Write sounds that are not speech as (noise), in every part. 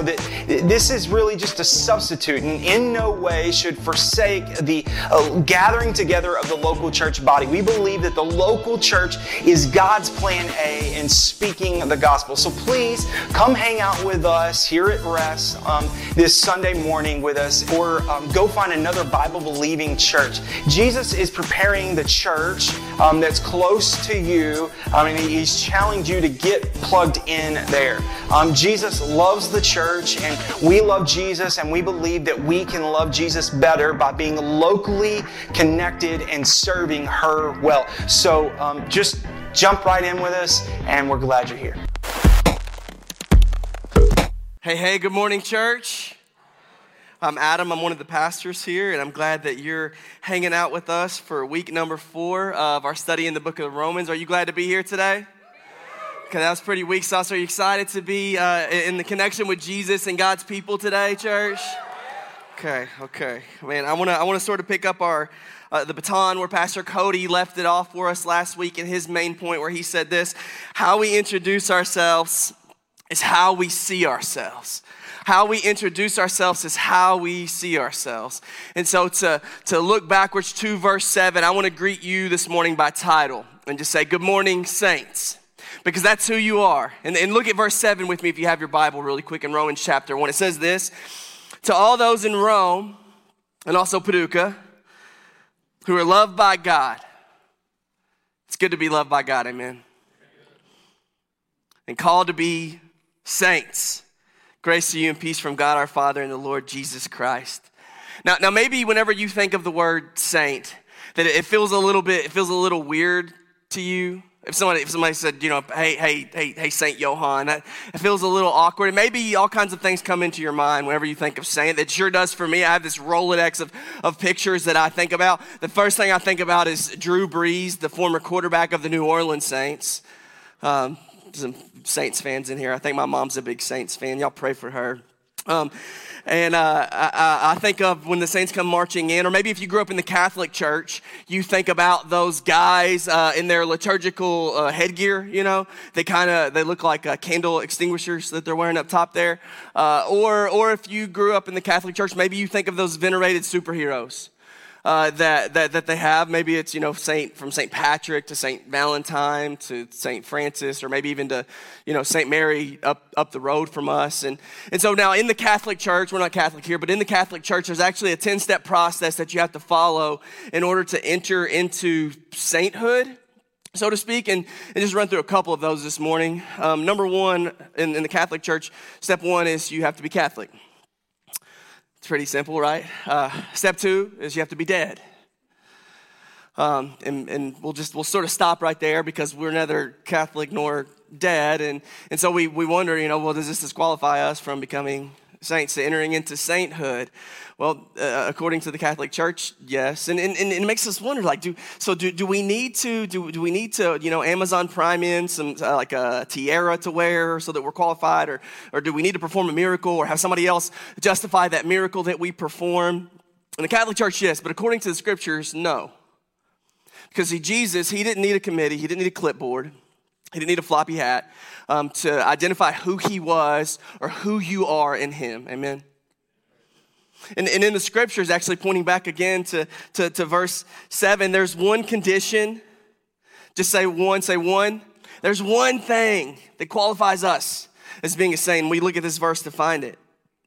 know that this is really just a substitute and in no way should forsake the uh, gathering together of the local church body. We believe that the local church is God's plan A in speaking the gospel. So please come hang out with us here at Rest um, this Sunday morning with us or um, go find another Bible believing church. Jesus is preparing the church um, that's close to you. I mean, he's challenged you to get plugged in there. Um, Jesus loves the church and we love Jesus and we believe that we can love Jesus better by being locally connected and serving her well. So um, just jump right in with us and we're glad you're here. Hey, hey, good morning, church. I'm Adam. I'm one of the pastors here, and I'm glad that you're hanging out with us for week number four of our study in the book of Romans. Are you glad to be here today? Okay, that was pretty weak sauce. Are you excited to be uh, in the connection with Jesus and God's people today, church? Okay, okay, man. I want to I want to sort of pick up our uh, the baton where Pastor Cody left it off for us last week in his main point, where he said this: How we introduce ourselves is how we see ourselves. How we introduce ourselves is how we see ourselves. And so to, to look backwards to verse 7, I want to greet you this morning by title and just say, Good morning, saints because that's who you are. And, and look at verse 7 with me if you have your Bible really quick in Romans chapter 1. It says this To all those in Rome and also Paducah who are loved by God, it's good to be loved by God, amen. And called to be saints. Grace to you and peace from God our Father and the Lord Jesus Christ. Now, now maybe whenever you think of the word saint, that it feels a little bit, it feels a little weird to you. If somebody, if somebody said, you know, hey, hey, hey, hey, Saint Johann, it feels a little awkward. And maybe all kinds of things come into your mind whenever you think of saint. That sure does for me. I have this Rolodex of, of pictures that I think about. The first thing I think about is Drew Brees, the former quarterback of the New Orleans Saints. Um, some Saints fans in here. I think my mom's a big Saints fan. Y'all pray for her. Um, and uh, I, I, think of when the saints come marching in, or maybe if you grew up in the Catholic Church, you think about those guys uh, in their liturgical uh, headgear. You know, they kind of they look like uh, candle extinguishers that they're wearing up top there. Uh, or or if you grew up in the Catholic Church, maybe you think of those venerated superheroes uh, that, that, that they have. Maybe it's, you know, Saint, from St. Patrick to St. Valentine to St. Francis, or maybe even to, you know, St. Mary up, up the road from us. And, and so now in the Catholic Church, we're not Catholic here, but in the Catholic Church, there's actually a 10 step process that you have to follow in order to enter into sainthood so to speak, and, and, just run through a couple of those this morning. Um, number one, in, in, the Catholic Church, step one is you have to be Catholic. It's pretty simple, right? Uh, step two is you have to be dead. Um, and, and we'll just we'll sort of stop right there because we're neither Catholic nor dead, and and so we we wonder, you know, well, does this disqualify us from becoming saints, to entering into sainthood? Well, uh, according to the Catholic Church, yes. And, and, and, it makes us wonder, like, do, so do, do we need to, do, do we need to, you know, Amazon Prime in some, uh, like a tiara to wear so that we're qualified? Or, or do we need to perform a miracle or have somebody else justify that miracle that we perform? In the Catholic Church, yes, but according to the scriptures, no. Because see, Jesus, he didn't need a committee, he didn't need a clipboard. He didn't need a floppy hat um, to identify who he was or who you are in him. Amen. And, and in the scriptures, actually pointing back again to, to, to verse 7, there's one condition. Just say one, say one. There's one thing that qualifies us as being a saint. We look at this verse to find it.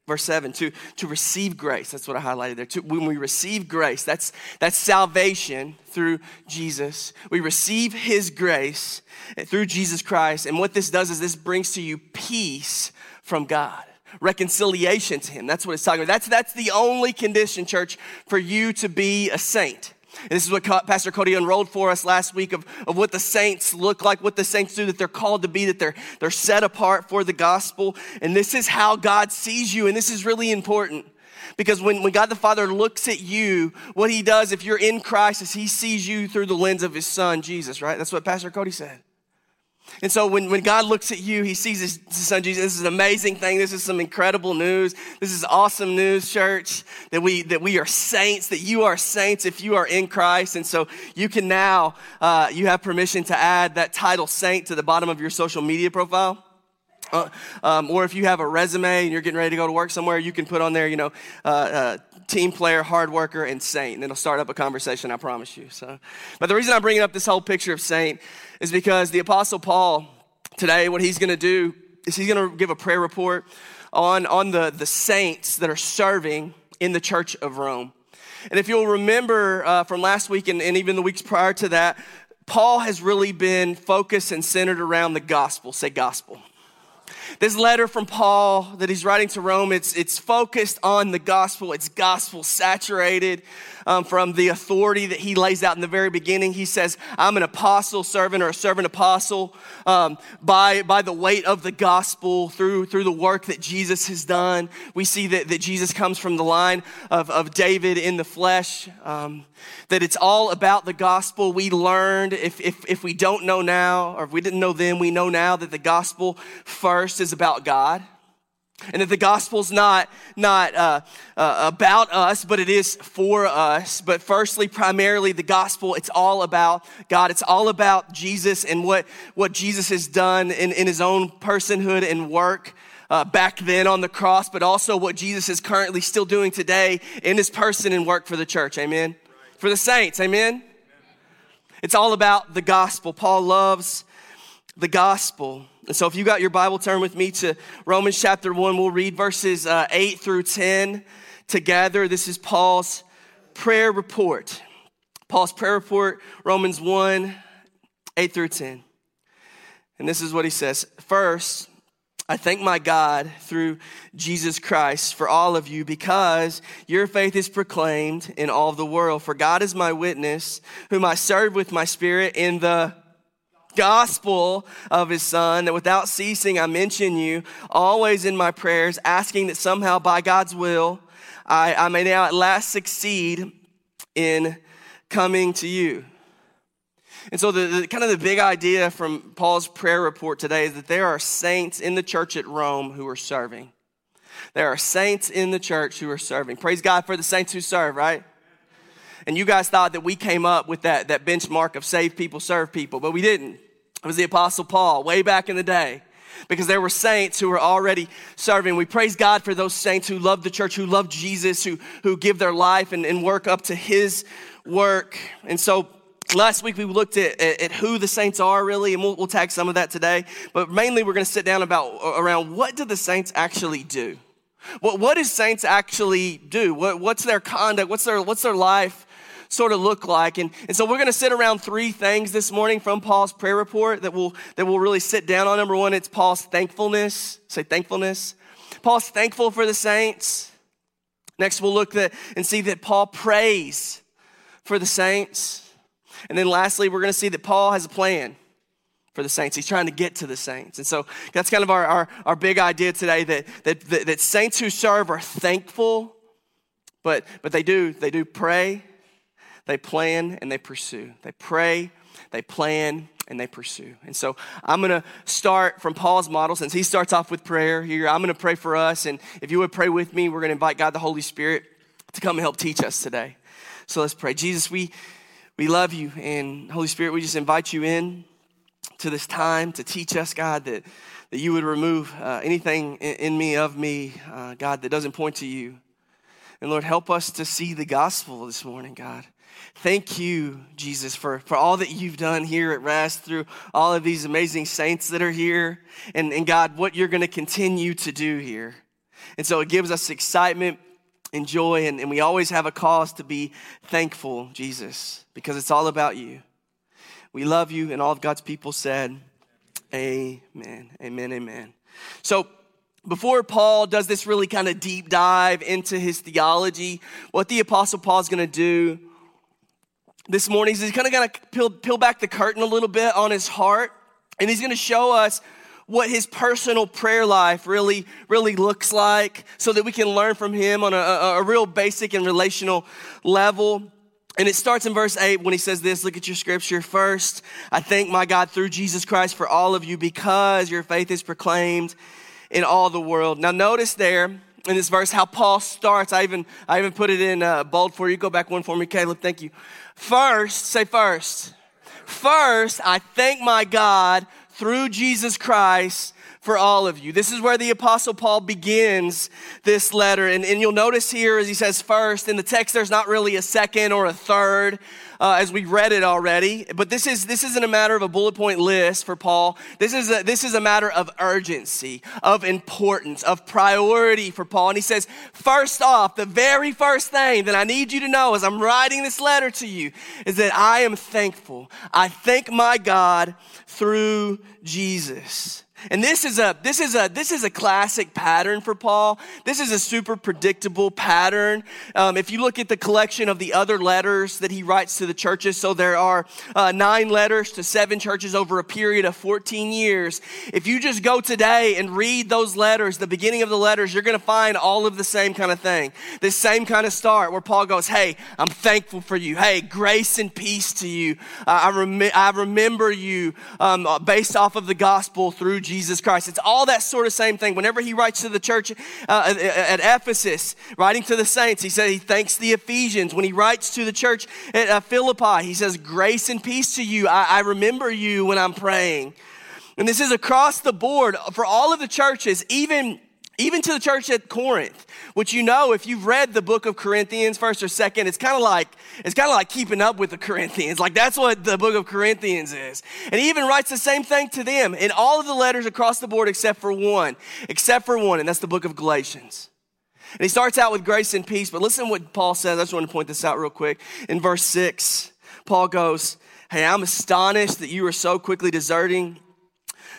Verse 7, to, to receive grace. That's what I highlighted there. To, when we receive grace, that's, that's salvation through Jesus. We receive his grace through Jesus Christ. And what this does is this brings to you peace from God reconciliation to him. That's what it's talking about. That's, that's the only condition, church, for you to be a saint. And this is what Pastor Cody unrolled for us last week of, of what the saints look like, what the saints do, that they're called to be, that they're, they're set apart for the gospel. And this is how God sees you. And this is really important. Because when, when God the Father looks at you, what he does if you're in Christ is he sees you through the lens of his son, Jesus, right? That's what Pastor Cody said. And so when, when God looks at you, he sees his, his, son Jesus. This is an amazing thing. This is some incredible news. This is awesome news, church, that we, that we are saints, that you are saints if you are in Christ. And so you can now, uh, you have permission to add that title saint to the bottom of your social media profile. Uh, um, or if you have a resume and you're getting ready to go to work somewhere, you can put on there, you know, uh, uh, team player, hard worker, and saint. And it'll start up a conversation, I promise you. So, but the reason I'm bringing up this whole picture of saint is because the Apostle Paul today, what he's going to do is he's going to give a prayer report on, on the, the saints that are serving in the church of Rome. And if you'll remember uh, from last week and, and even the weeks prior to that, Paul has really been focused and centered around the gospel. Say gospel. This letter from Paul that he's writing to Rome, it's, it's focused on the gospel. It's gospel saturated um, from the authority that he lays out in the very beginning. He says, I'm an apostle servant or a servant apostle um, by, by the weight of the gospel through, through the work that Jesus has done. We see that, that Jesus comes from the line of, of David in the flesh, um, that it's all about the gospel. We learned, if, if, if we don't know now, or if we didn't know then, we know now that the gospel first is about God. And that the gospel's not not uh, uh, about us but it is for us. But firstly primarily the gospel it's all about god. It's all about jesus and what what jesus has done in, in his own personhood and work uh, back then on the cross but also what jesus is currently still doing today in his person and work for the church. Amen? Right. for the saints. Amen? amen? It's all about the gospel. Paul loves the gospel and so if you got your Bible, turn with me to Romans chapter 1. We'll read verses uh, 8 through 10 together. This is Paul's prayer report. Paul's prayer report, Romans 1, 8 through 10. And this is what he says First, I thank my God through Jesus Christ for all of you because your faith is proclaimed in all the world. For God is my witness, whom I serve with my spirit in the gospel of his son, that without ceasing I mention you always in my prayers, asking that somehow by God's will I, I may now at last succeed in coming to you. And so, the, the, kind of the big idea from Paul's prayer report today is that there are saints in the church at Rome who are serving. There are saints in the church who are serving. Praise God for the saints who serve, right? And you guys thought that we came up with that, that benchmark of save people, serve people, but we didn't. It was the Apostle Paul way back in the day because there were saints who were already serving. We praise God for those saints who love the church, who love Jesus, who, who give their life and, and work up to his work. And so last week we looked at, at, at who the saints are really, and we'll, we'll tag some of that today. But mainly we're going to sit down about around what do the saints actually do? What, what do saints actually do? What, what's their conduct? What's their, what's their life sort of look like. And, and so we're going to sit around three things this morning from Paul's prayer report that we'll, that we'll really sit down on. Number one, it's Paul's thankfulness. Say thankfulness. Paul's thankful for the saints. Next, we'll look that and see that Paul prays for the saints. And then lastly, we're going to see that Paul has a plan for the saints. He's trying to get to the saints. And so that's kind of our, our, our big idea today that, that, that, that saints who serve are thankful, but, but they do, they do pray they plan and they pursue. They pray, they plan, and they pursue. And so I'm going to start from Paul's model since he starts off with prayer here. I'm going to pray for us. And if you would pray with me, we're going to invite God the Holy Spirit to come and help teach us today. So let's pray. Jesus, we, we love you. And Holy Spirit, we just invite you in to this time to teach us, God, that, that you would remove uh, anything in, in, me, of me, uh, God, that doesn't point to you. And Lord, help us to see the gospel this morning, God. Thank you, Jesus, for, for all that you've done here at Rest through all of these amazing saints that are here. And, and God, what you're going to continue to do here. And so it gives us excitement and joy. And, and we always have a cause to be thankful, Jesus, because it's all about you. We love you. And all of God's people said, Amen. Amen. Amen. So, before Paul does this really kind of deep dive into his theology, what the Apostle Paul is going to do this morning. He's kind of going to peel, peel back the curtain a little bit on his heart, and he's going to show us what his personal prayer life really, really looks like so that we can learn from him on a, a, a real basic and relational level. And it starts in verse 8 when he says this look at your scripture. First, I thank my God through Jesus Christ for all of you because your faith is proclaimed in all the world. Now, notice there in this verse how Paul starts. I even, I even put it in uh, bold for you. Go back one for me, Caleb. Thank you. First, say first. First, I thank my God through Jesus Christ for all of you. This is where the Apostle Paul begins this letter. And, and you'll notice here, as he says first, in the text, there's not really a second or a third. Uh, as we read it already, but this is this isn't a matter of a bullet point list for Paul. This is a, this is a matter of urgency, of importance, of priority for Paul. And he says, first off, the very first thing that I need you to know as I'm writing this letter to you is that I am thankful. I thank my God through Jesus. And this is a this is a this is a classic pattern for Paul. This is a super predictable pattern. Um, if you look at the collection of the other letters that he writes to the churches, so there are uh, nine letters to seven churches over a period of 14 years. If you just go today and read those letters, the beginning of the letters, you're going to find all of the same kind of thing. This same kind of start where Paul goes, "Hey, I'm thankful for you. Hey, grace and peace to you. Uh, I, rem- I remember you um, based off of the gospel through Jesus." Jesus Christ. It's all that sort of same thing. Whenever he writes to the church uh, at Ephesus, writing to the saints, he said he thanks the Ephesians. When he writes to the church at uh, Philippi, he says, Grace and peace to you. I, I remember you when I'm praying. And this is across the board for all of the churches, even even to the church at Corinth, which you know, if you've read the book of Corinthians, first or second, it's kind of like it's kind of like keeping up with the Corinthians. Like that's what the book of Corinthians is. And he even writes the same thing to them in all of the letters across the board, except for one, except for one, and that's the book of Galatians. And he starts out with grace and peace, but listen what Paul says. I just want to point this out real quick. In verse six, Paul goes, Hey, I'm astonished that you are so quickly deserting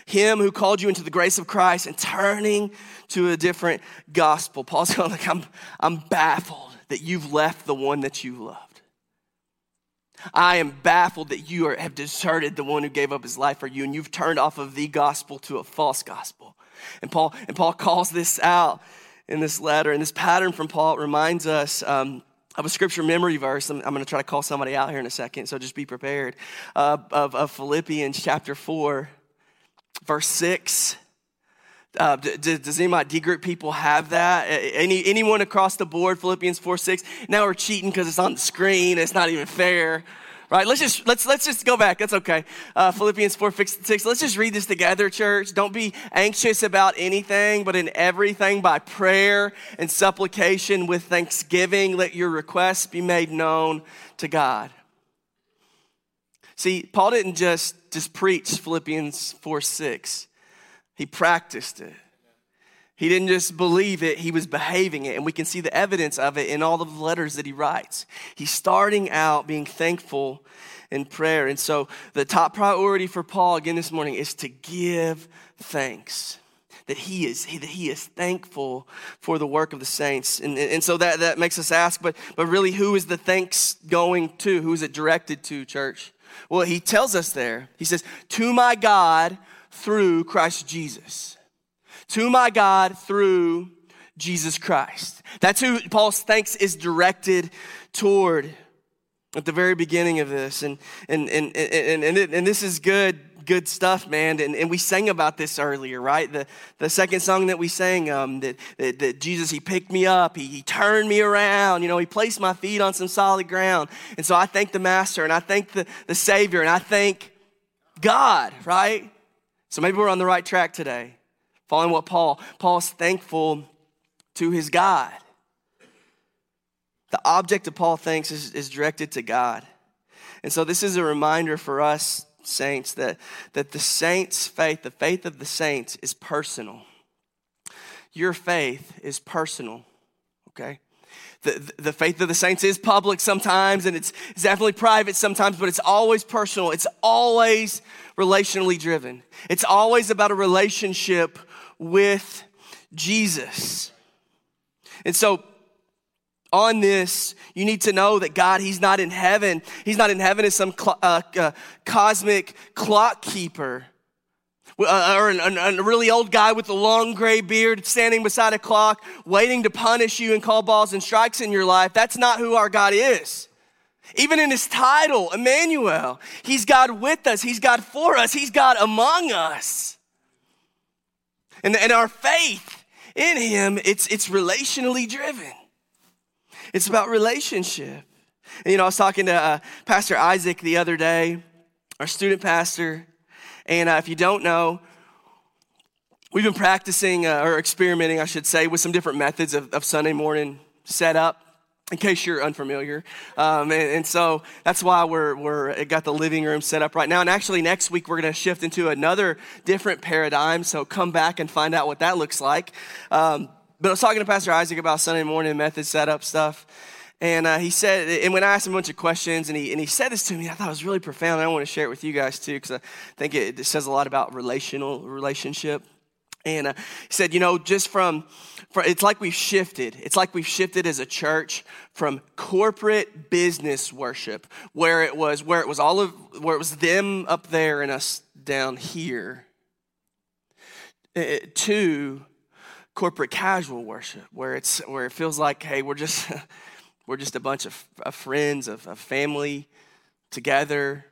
him who called you into the grace of Christ and turning to a different gospel. Paul's (laughs) going like, I'm, I'm baffled that you've left the one that you loved. I am baffled that you are, have deserted the one who gave up his life for you and you've turned off of the gospel to a false gospel. And Paul, and Paul calls this out in this letter. And this pattern from Paul reminds us um, of a scripture memory verse. I'm, going to try to call somebody out here in a second, so just be prepared. Uh, of, of Philippians chapter 4, verse 6. Uh, does, does any of my D group people have that? Any, anyone across the board, Philippians 4 6? Now we're cheating because it's on the screen. It's not even fair. Right? Let's just let's let's just go back. That's okay. Uh, Philippians 4 6. Let's just read this together, church. Don't be anxious about anything, but in everything by prayer and supplication with thanksgiving, let your requests be made known to God. See, Paul didn't just just preach Philippians 4 6. He practiced it. He didn't just believe it, he was behaving it. And we can see the evidence of it in all the letters that he writes. He's starting out being thankful in prayer. And so the top priority for Paul again this morning is to give thanks. That he is that he is thankful for the work of the saints. And, and so that, that makes us ask, but but really who is the thanks going to? Who is it directed to, church? Well, he tells us there. He says, To my God through Christ Jesus. To my God through Jesus Christ. That's who Paul's thanks is directed toward at the very beginning of this. And, and, and, and, and, and this is good, good stuff, man. And, and we sang about this earlier, right? The, the second song that we sang, um, that, that, that Jesus, He picked me up, he, he turned me around, you know, He placed my feet on some solid ground. And so I thank the Master and I thank the, the Savior and I thank God, right? So maybe we're on the right track today. Following what Paul, Paul's thankful to his God. The object of Paul thanks is, is directed to God. And so this is a reminder for us, saints, that, that the saints' faith, the faith of the saints, is personal. Your faith is personal, okay? The, the faith of the saints is public sometimes and it's, it's definitely private sometimes, but it's always personal. It's always relationally driven. It's always about a relationship with Jesus. And so, on this, you need to know that God, He's not in heaven. He's not in heaven as some cl- uh, uh, cosmic clock keeper. Uh, or an, an, a really old guy with a long gray beard standing beside a clock, waiting to punish you and call balls and strikes in your life. That's not who our God is. Even in his title, Emmanuel, he's God with us, he's God for us, he's God among us. And, and our faith in him, it's, it's relationally driven. It's about relationship. And, you know, I was talking to uh, Pastor Isaac the other day, our student pastor. And uh, if you don't know, we've been practicing uh, or experimenting, I should say, with some different methods of, of Sunday morning setup. In case you're unfamiliar, um, and, and, so that's why we're we're got the living room set up right now. And actually, next week we're going to shift into another different paradigm. So come back and find out what that looks like. Um, but I was talking to Pastor Isaac about Sunday morning method setup stuff. And uh, he said, and when I asked him a bunch of questions, and he, and he said this to me, I thought it was really profound. I want to share it with you guys too, because I think it, it, says a lot about relational relationship. And uh, he said, you know, just from, from, it's like we've shifted. It's like we've shifted as a church from corporate business worship, where it was, where it was all of, where it was them up there and us down here, eh, to corporate casual worship where it's where it feels like hey we're just (laughs) we're just a bunch of, of friends of, of family together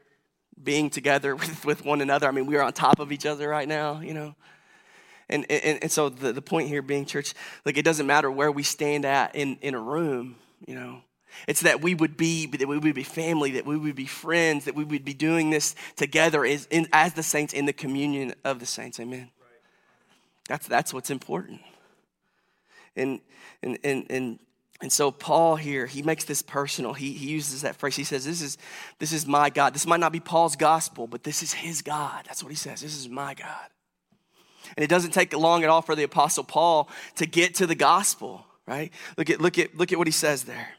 being together (laughs) with, with one another. I mean we are on top of each other right now you know? And, and, and so the, the point here being church like it doesn't matter where we stand at in, in a room you know? It's that we would be that we would be family that we would be friends that we would be doing this together as, in, as the saints in the communion of the saints. Amen. That's that's what's important and, and, and, and, and so Paul here, he makes this personal. He, he uses that phrase. He says, this is, this is my God. This might not be Paul's gospel, but this is his God. That's what he says. This is my God. And it doesn't take long at all for the apostle Paul to get to the gospel, right? Look at, look at, look at what he says there.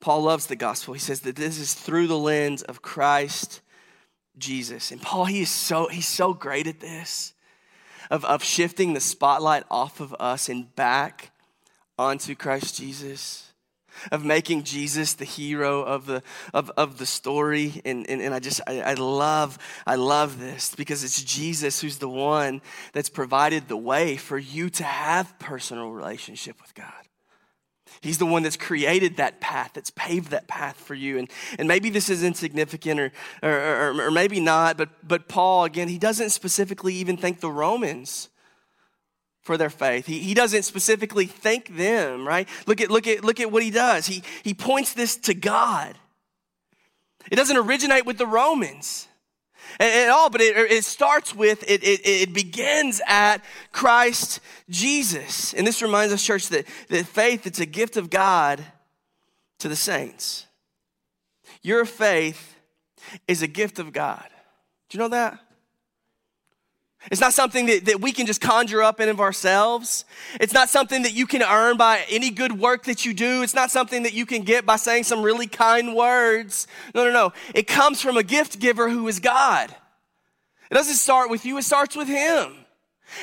Paul loves the gospel. He says that this is through the lens of Christ Jesus. And Paul, he is so, he's so great at this of, of shifting the spotlight off of us and back onto Christ Jesus of making Jesus the hero of the of, of the story. And, and, and I just I, I, love I love this because it's Jesus who's the one that's provided the way for you to have personal relationship with God. He's the one that's created that path, that's paved that path for you. And, and maybe this is insignificant or, or, or, or maybe not, but, but Paul, again, he doesn't specifically even thank the Romans for their faith. He, he doesn't specifically thank them, right? Look at, look, at, look at what he does. He, he points this to God. It doesn't originate with the Romans at all, but it, it starts with, it, it, it begins at Christ Jesus. And this reminds us, church, that, that faith, it's a gift of God to the saints. Your faith is a gift of God. Do you know that? It's not something that, that we can just conjure up in of ourselves. It's not something that you can earn by any good work that you do. It's not something that you can get by saying some really kind words. No, no, no. It comes from a gift giver who is God. It doesn't start with you, it starts with Him.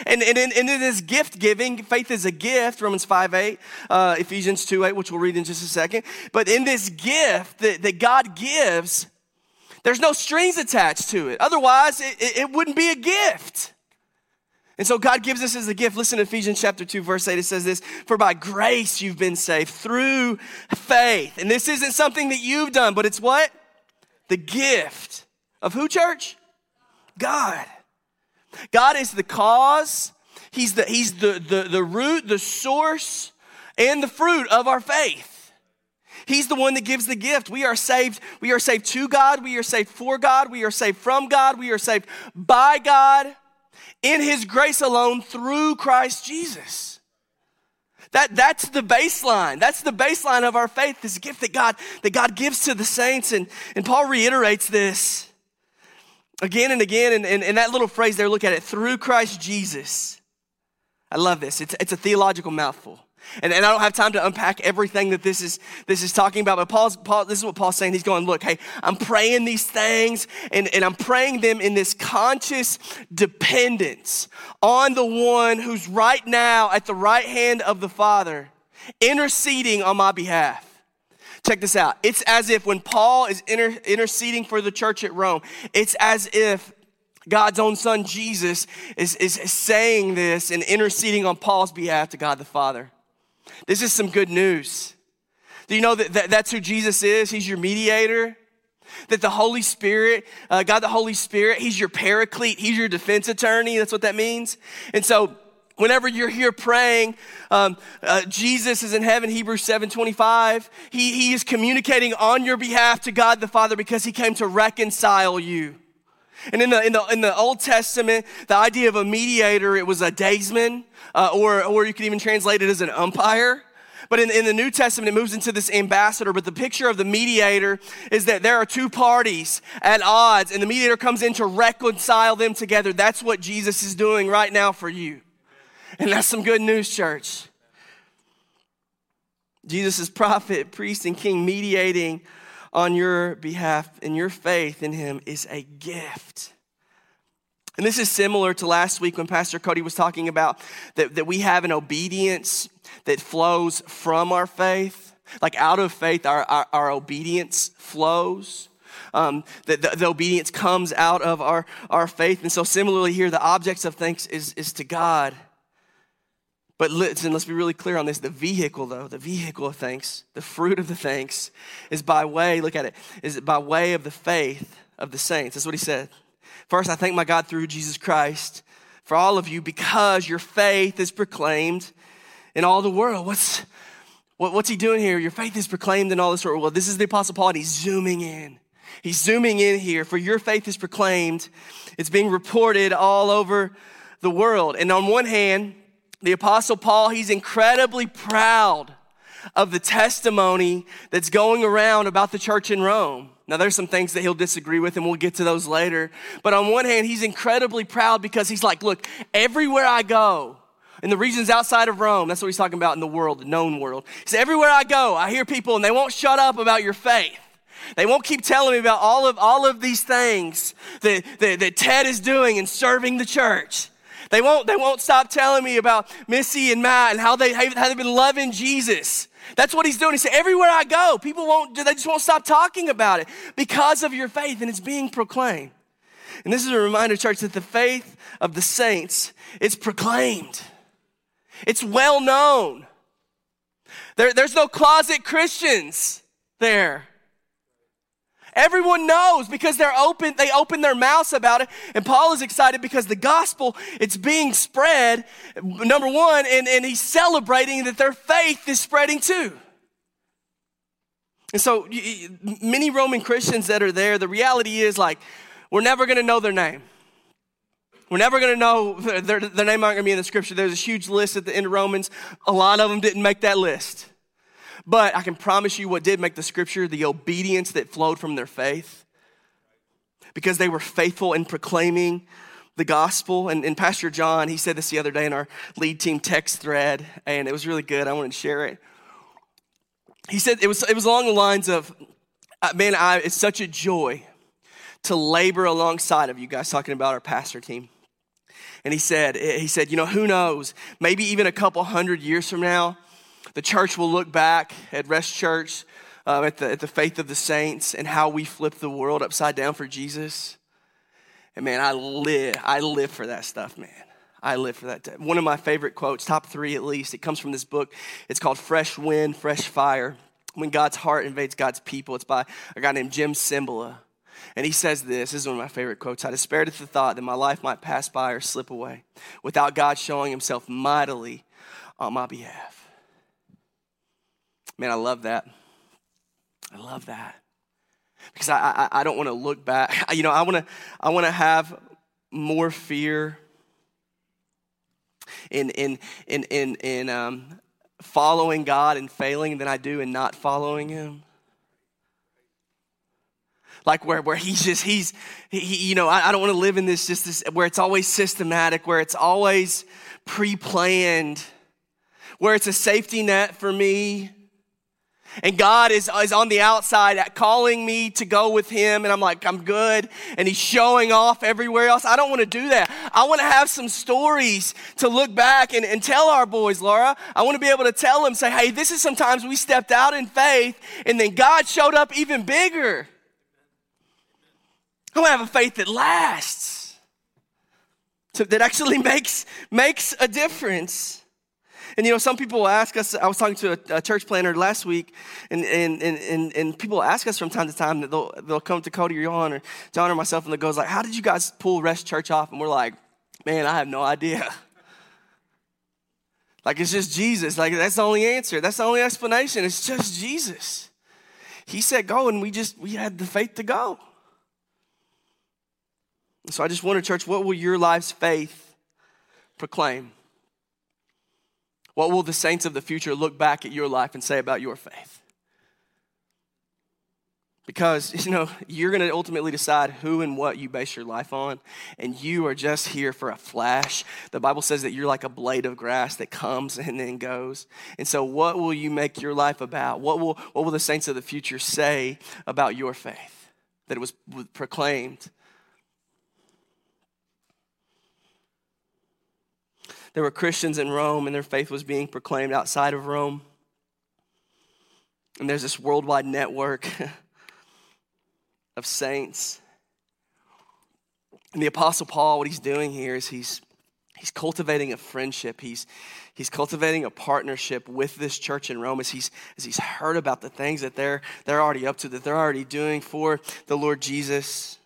And, and, and in this gift giving, faith is a gift, Romans 5 8, uh, Ephesians 2 8, which we'll read in just a second. But in this gift that, that God gives, there's no strings attached to it. Otherwise, it, it, wouldn't be a gift. And so God gives us as a gift. Listen to Ephesians chapter 2, verse 8. It says this For by grace you've been saved through faith. And this isn't something that you've done, but it's what? The gift of who, church? God. God is the cause, He's the, he's the, the, the root, the source, and the fruit of our faith. He's the one that gives the gift. We are saved. We are saved to God. We are saved for God. We are saved from God. We are saved by God in His grace alone through Christ Jesus. That, that's the baseline. That's the baseline of our faith, this gift that God, that God gives to the saints. And, and Paul reiterates this again and again. And, and, and that little phrase there, look at it through Christ Jesus. I love this. It's, it's a theological mouthful. And, and I don't have time to unpack everything that this is, this is talking about, but Paul's, Paul, this is what Paul's saying. He's going, look, hey, I'm praying these things and, and I'm praying them in this conscious dependence on the one who's right now at the right hand of the Father. interceding on my behalf. Check this out. It's as if when Paul is inter- interceding for the church at Rome, it's as if God's own son Jesus is, is saying this and interceding on Paul's behalf to God the Father. This is some good news. Do you know that, that that's who Jesus is? He's your mediator. That the Holy Spirit, uh, God the Holy Spirit, He's your paraclete, He's your defense attorney. That's what that means. And so, whenever you're here praying, um, uh, Jesus is in heaven, Hebrews 7.25 He, he is communicating on your behalf to God the Father because He came to reconcile you. And in the, in the, in the Old Testament, the idea of a mediator, it was a daysman, uh, or, or you could even translate it as an umpire. But in, in the New Testament, it moves into this ambassador. But the picture of the mediator is that there are two parties at odds, and the mediator comes in to reconcile them together. That's what Jesus is doing right now for you. And that's some good news, church. Jesus is prophet, priest, and king mediating on your behalf, and your faith in him is a gift. And this is similar to last week when Pastor Cody was talking about that, that we have an obedience that flows from our faith. Like out of faith, our, our, our obedience flows. Um, that the, the, obedience comes out of our, our faith. And so, similarly, here, the objects of thanks is, is to God. But listen, let's be really clear on this. The vehicle, though, the vehicle of thanks, the fruit of the thanks, is by way, look at it, is it by way of the faith of the saints. That's what he said. First, I thank my God through Jesus Christ for all of you because your faith is proclaimed in all the world. What's, what, what's he doing here? Your faith is proclaimed in all this world. Well, this is the Apostle Paul, and he's zooming in. He's zooming in here. For your faith is proclaimed, it's being reported all over the world. And on one hand, the Apostle Paul, he's incredibly proud of the testimony that's going around about the church in Rome. Now, there's some things that he'll disagree with, and we'll get to those later. But on one hand, he's incredibly proud because he's like, look, everywhere I go, in the regions outside of Rome, that's what he's talking about in the world, the known world. He said, everywhere I go, I hear people and they won't shut up about your faith. They won't keep telling me about all of, all of these things that, that, that Ted is doing and serving the church. They won't, they won't stop telling me about Missy and Matt and how, they, how they've been loving Jesus. That's what he's doing. He said, everywhere I go, people won't, they just won't stop talking about it because of your faith and it's being proclaimed. And this is a reminder, church, that the faith of the saints is proclaimed. It's well known. There, there's no closet Christians there. Everyone knows because they're open, they open their mouths about it. And Paul is excited because the gospel, it's being spread, number one, and, and he's celebrating that their faith is spreading too. And so many Roman Christians that are there, the reality is like, we're never gonna know their name. We're never going to know their, their name aren't going to be in the scripture. There's a huge list at the end of Romans. A lot of them didn't make that list. But I can promise you what did make the scripture the obedience that flowed from their faith. Because they were faithful in proclaiming the gospel. And, and Pastor John, he said this the other day in our lead team text thread, and it was really good. I wanted to share it. He said it was, it was along the lines of, uh, man, I, it's such a joy to labor alongside of you guys, talking about our pastor team. And he said, he said, you know, who knows? Maybe even a couple hundred years from now, the church will look back at Rest Church, uh, at, the, at the faith of the saints, and how we flipped the world upside down for Jesus. And man, I live, I live for that stuff, man. I live for that. One of my favorite quotes, top three at least, it comes from this book. It's called Fresh Wind, Fresh Fire. When God's heart invades God's people. It's by a guy named Jim Cymbala. And he says this, this is one of my favorite quotes. I despaired at the thought that my life might pass by or slip away without God showing himself mightily on my behalf. Man, I love that. I love that. Because I, I, I don't want to look back. (laughs) You know, I want to I want to have more fear in in in in in um, following God and failing than I do in not following Him like where, where he's just he's he, you know I, I don't want to live in this just this where it's always systematic where it's always pre-planned where it's a safety net for me And God is, is on the outside calling me to go with Him, and I'm like, I'm good. And He's showing off everywhere else. I don't want to do that. I want to have some stories to look back and, and tell our boys, Laura. I want to be able to tell them, say, hey, this is sometimes we stepped out in faith, and then God showed up even bigger. I want to have a faith that lasts, that actually (laughs) makes, makes a difference. And you know, some people ask us, I was talking to a, a church planter last week, and, and, and, and, people ask us from time to time that they'll, they'll come to Cody or John or John or myself and they goes like, how did you guys pull Rest Church off? And we're like, man, I have no idea. (laughs) Like it's just Jesus. Like that's the only answer. That's the only explanation. It's just Jesus. He said go, and we just we had the faith to go. So I just wonder, church, what will your life's faith proclaim? What will the saints of the future look back at your life and say about your faith? Because, (laughs) you know, you're going to ultimately decide who and what you base your life on, and you are just here for a flash. The Bible says that you're like a blade of grass that comes (laughs) and then goes. And so, what will you make your life about? What will, what will the saints of the future say about your faith? That it was proclaimed There were Christians in Rome, and their faith was being proclaimed outside of Rome. And there's this worldwide network (laughs) of saints. And the Apostle Paul, what he's doing here is he's, he's cultivating a friendship. He's, he's cultivating a partnership with this church in Rome as he's, as he's heard about the things that they're, they're already up to, that they're already doing for the Lord Jesus.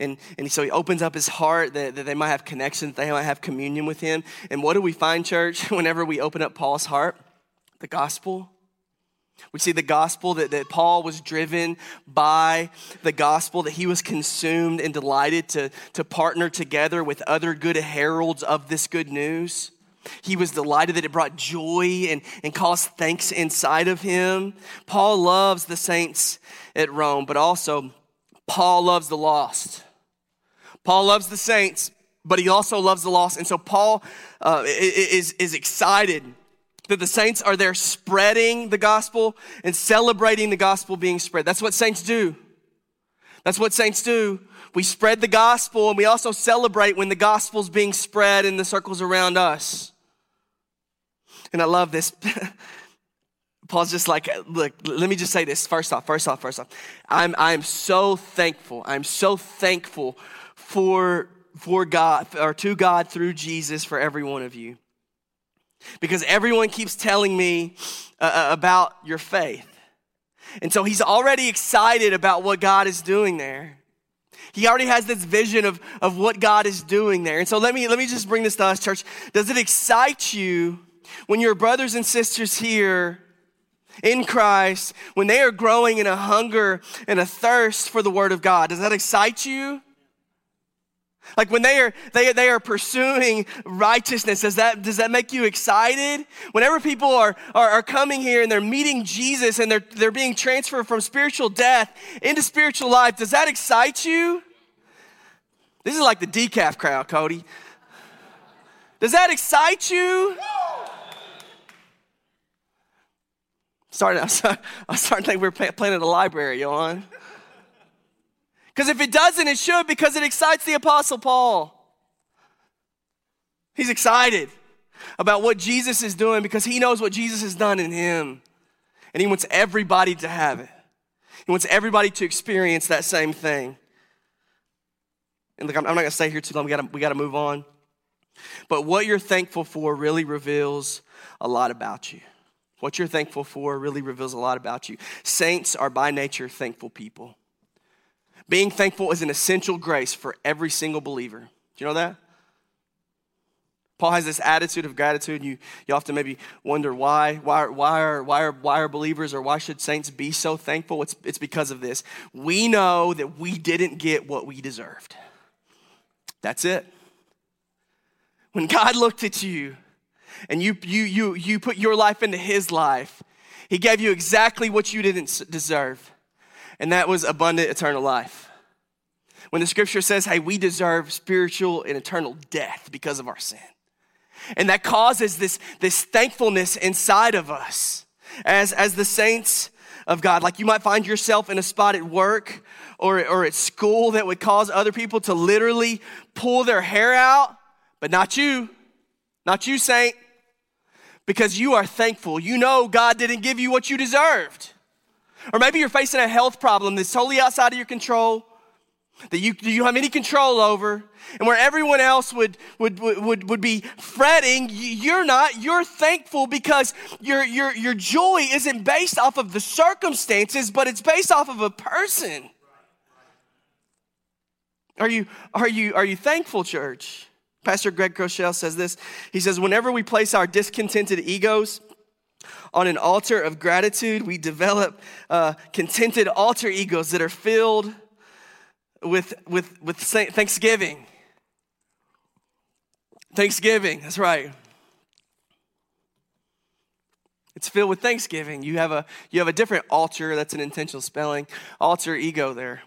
And, and so he opens up his heart that, that they might have connection, that they might have communion with him. And what do we find, church, (laughs) whenever we open up Paul's heart? The gospel. We see the gospel that, that Paul was driven by the gospel, that he was consumed and delighted to, to partner together with other good heralds of this good news. He was delighted that it brought joy and, and caused thanks inside of him. Paul loves the saints at Rome, but also Paul loves the lost. Paul loves the saints, but he also loves the lost. And so Paul uh, is, is excited that the saints are there spreading the gospel and celebrating the gospel being spread. That's what saints do. That's what saints do. We spread the gospel and we also celebrate when the gospel's being spread in the circles around us. And I love this. (laughs) Paul's just like, look, let me just say this first off, first off, first off. I'm, I'm so thankful. I'm so thankful for, for God or to God through Jesus for every one of you. Because everyone keeps telling me uh, uh, about your faith. And so he's already excited about what God is doing there. He already has this vision of, of what God is doing there. And so let me, let me just bring this to us, church. Does it excite you when your brothers and sisters here in Christ, when they are growing in a hunger and a thirst for the Word of God? Does that excite you? Like when they are they, they are pursuing righteousness, does that does that make you excited? Whenever people are, are, are coming here and they're meeting Jesus and they're they're being transferred from spiritual death into spiritual life, does that excite you? This is like the decaf crowd, Cody. Does that excite you? Starting, I'm starting (laughs) to think we're planning a library, on. Because if it doesn't, it should because it excites the Apostle Paul. He's excited about what Jesus is doing because he knows what Jesus has done in him. And he wants everybody to have it. He wants everybody to experience that same thing. And look, I'm not going to stay here too long. We got we to move on. But what you're thankful for really reveals a lot about you. What you're thankful for really reveals a lot about you. Saints are by nature thankful people. Being thankful is an essential grace for every single believer. Do you know that? Paul has this attitude of gratitude. You, you often maybe wonder why, why, why, are, why, are, why are believers or why should saints be so thankful? It's, it's because of this. We know that we didn't get what we deserved. That's it. When God looked at you and you, you, you, you put your life into His life, He gave you exactly what you didn't deserve and that was abundant eternal life. When the scripture says, hey, we deserve spiritual and eternal death because of our sin. And that causes this, this thankfulness inside of us. as, as the saints of God. Like you might find yourself in a spot at work or, or at school that would cause other people to literally pull their hair out, but not you. Not you, saint. Because you are thankful. You know God didn't give you what you deserved. Or maybe you're facing a health problem that's totally outside of your control, that you, you have any control over, and where everyone else would, would, would, would be fretting, you're not. You're thankful because your, your, your joy isn't based off of the circumstances, but it's based off of a person. Are you, are you, are you thankful, church? Pastor Greg Groeschel says this. He says, Whenever we place our discontented egos on an altar of gratitude, we develop uh, contented alter egos that are filled with, with, with thanksgiving. Thanksgiving, that's right. It's filled with thanksgiving. You have a you have a different altar, that's an intentional spelling, alter ego there.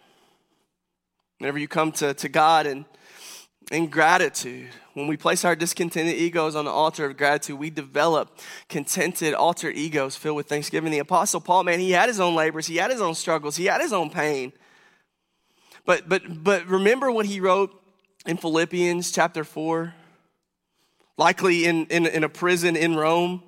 Whenever you come to, to God and in gratitude, when we place our discontented egos on the altar of gratitude, we develop contented alter egos filled with thanksgiving. The Apostle Paul, man, he had his own labors, he had his own struggles, he had his own pain. But but but remember what he wrote in Philippians chapter 4? Likely in, in, in a prison in Rome.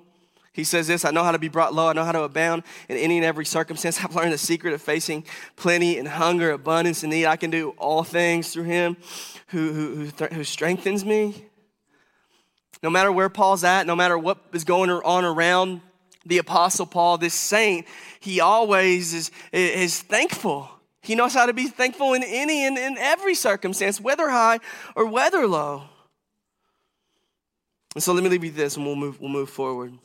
He says this I know how to be brought low. I know how to abound in any and every circumstance. I've learned the secret of facing plenty and hunger, abundance, and need. I can do all things through him who, who, who, who strengthens me. No matter where Paul's at, no matter what is going on around the Apostle Paul, this saint, he always is, is thankful. He knows how to be thankful in any and in every circumstance, whether high or whether low. And so let me leave you this and we'll move, we'll move forward.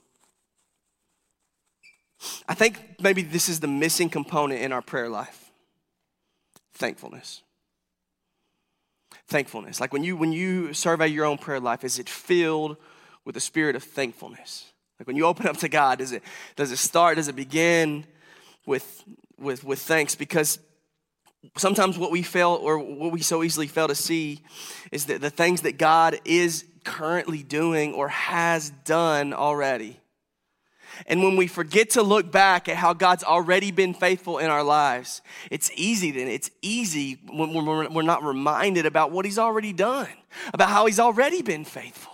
I think maybe this is the missing component in our prayer life thankfulness. Thankfulness. Like when you when you survey your own prayer life, is it filled with the spirit of thankfulness? Like when you open up to God, does it does it start, does it begin with with with thanks? Because sometimes what we fail or what we so easily fail to see is that the things that God is currently doing or has done already. And when we forget to look back at how God's already been faithful in our lives, it's easy then. It's easy when we're not reminded about what He's already done, about how He's already been faithful.